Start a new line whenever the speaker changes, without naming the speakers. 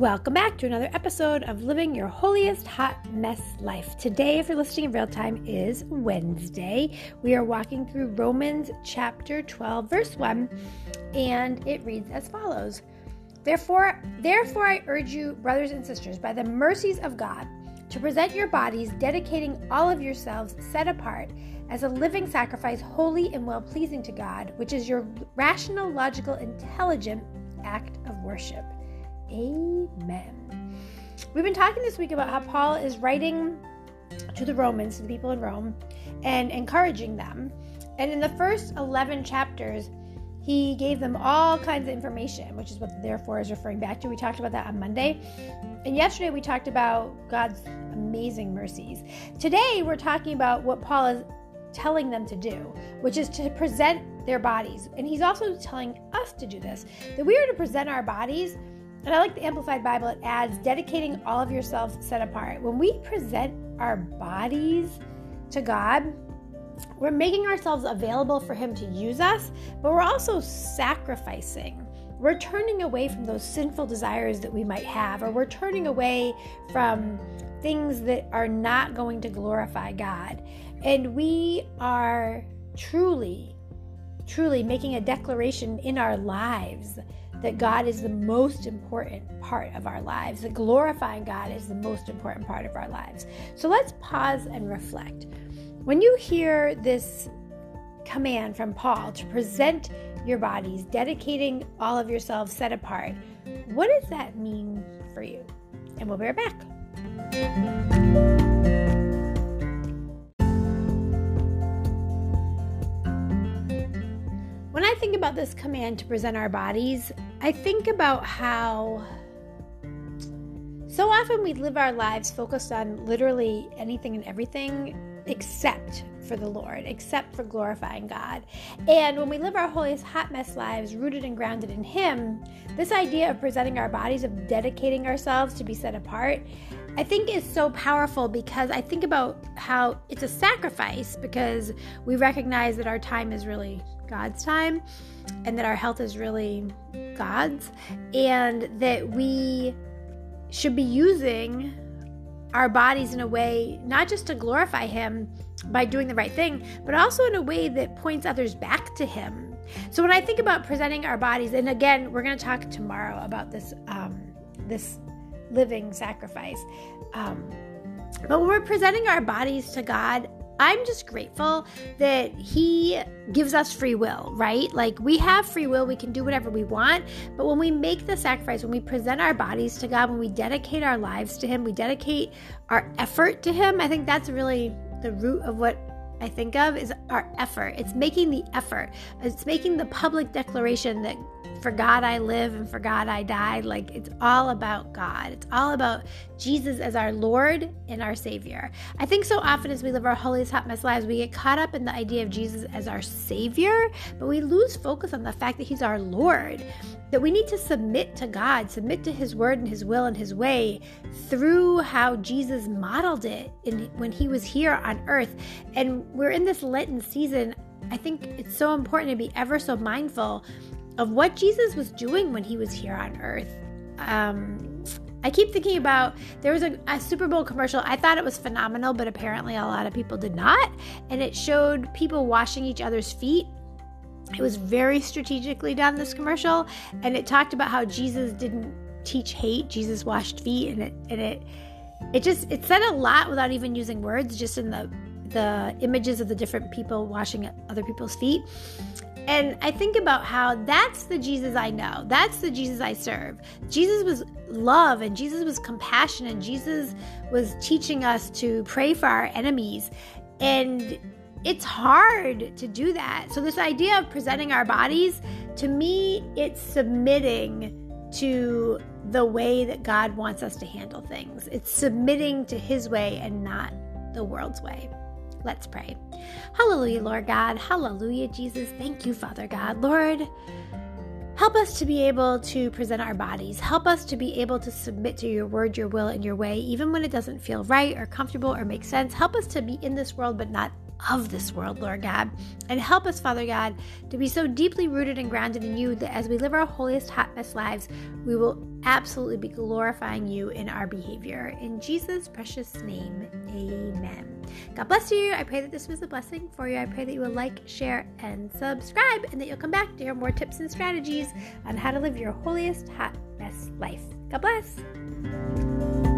Welcome back to another episode of Living Your Holiest Hot Mess Life. Today, if you're listening in real time, is Wednesday. We are walking through Romans chapter 12, verse 1, and it reads as follows. Therefore, therefore I urge you, brothers and sisters, by the mercies of God, to present your bodies, dedicating all of yourselves set apart as a living sacrifice, holy and well pleasing to God, which is your rational, logical, intelligent act of worship. Amen. We've been talking this week about how Paul is writing to the Romans, to the people in Rome, and encouraging them. And in the first 11 chapters, he gave them all kinds of information, which is what the therefore is referring back to. We talked about that on Monday. And yesterday we talked about God's amazing mercies. Today we're talking about what Paul is telling them to do, which is to present their bodies. And he's also telling us to do this that we are to present our bodies and I like the Amplified Bible, it adds dedicating all of yourself set apart. When we present our bodies to God, we're making ourselves available for Him to use us, but we're also sacrificing. We're turning away from those sinful desires that we might have, or we're turning away from things that are not going to glorify God. And we are truly, truly making a declaration in our lives that God is the most important part of our lives, that glorifying God is the most important part of our lives. So let's pause and reflect. When you hear this command from Paul to present your bodies, dedicating all of yourselves set apart, what does that mean for you? And we'll be right back. When I think about this command to present our bodies, I think about how so often we live our lives focused on literally anything and everything except for the Lord, except for glorifying God. And when we live our holiest hot mess lives rooted and grounded in Him, this idea of presenting our bodies, of dedicating ourselves to be set apart, I think is so powerful because I think about how it's a sacrifice because we recognize that our time is really God's time and that our health is really God's and that we should be using our bodies in a way not just to glorify Him by doing the right thing, but also in a way that points others back to Him. So when I think about presenting our bodies, and again, we're going to talk tomorrow about this um, this living sacrifice. Um, but when we're presenting our bodies to God, I'm just grateful that He gives us free will, right? Like we have free will, we can do whatever we want. But when we make the sacrifice, when we present our bodies to God, when we dedicate our lives to Him, we dedicate our effort to Him, I think that's really the root of what I think of is our effort. It's making the effort. It's making the public declaration that for God I live and for God I die. Like it's all about God. It's all about Jesus as our Lord and our Savior. I think so often as we live our holiest hot mess lives, we get caught up in the idea of Jesus as our Savior, but we lose focus on the fact that He's our Lord. That we need to submit to God, submit to His word and His will and His way through how Jesus modeled it in, when He was here on earth. And we're in this Lenten season. I think it's so important to be ever so mindful of what Jesus was doing when he was here on earth. Um, I keep thinking about there was a, a, Super Bowl commercial. I thought it was phenomenal, but apparently a lot of people did not. And it showed people washing each other's feet. It was very strategically done, this commercial. And it talked about how Jesus didn't teach hate, Jesus washed feet. And it, and it, it just, it said a lot without even using words, just in the, the images of the different people washing other people's feet. And I think about how that's the Jesus I know. That's the Jesus I serve. Jesus was love and Jesus was compassion and Jesus was teaching us to pray for our enemies. And it's hard to do that. So, this idea of presenting our bodies, to me, it's submitting to the way that God wants us to handle things. It's submitting to His way and not the world's way. Let's pray. Hallelujah, Lord God. Hallelujah, Jesus. Thank you, Father God. Lord, help us to be able to present our bodies. Help us to be able to submit to your word, your will, and your way, even when it doesn't feel right or comfortable or make sense. Help us to be in this world, but not of this world, Lord God. And help us, Father God, to be so deeply rooted and grounded in you that as we live our holiest, hot, best lives, we will absolutely be glorifying you in our behavior. In Jesus' precious name, amen. God bless you. I pray that this was a blessing for you. I pray that you will like, share, and subscribe, and that you'll come back to hear more tips and strategies on how to live your holiest, hot, best life. God bless.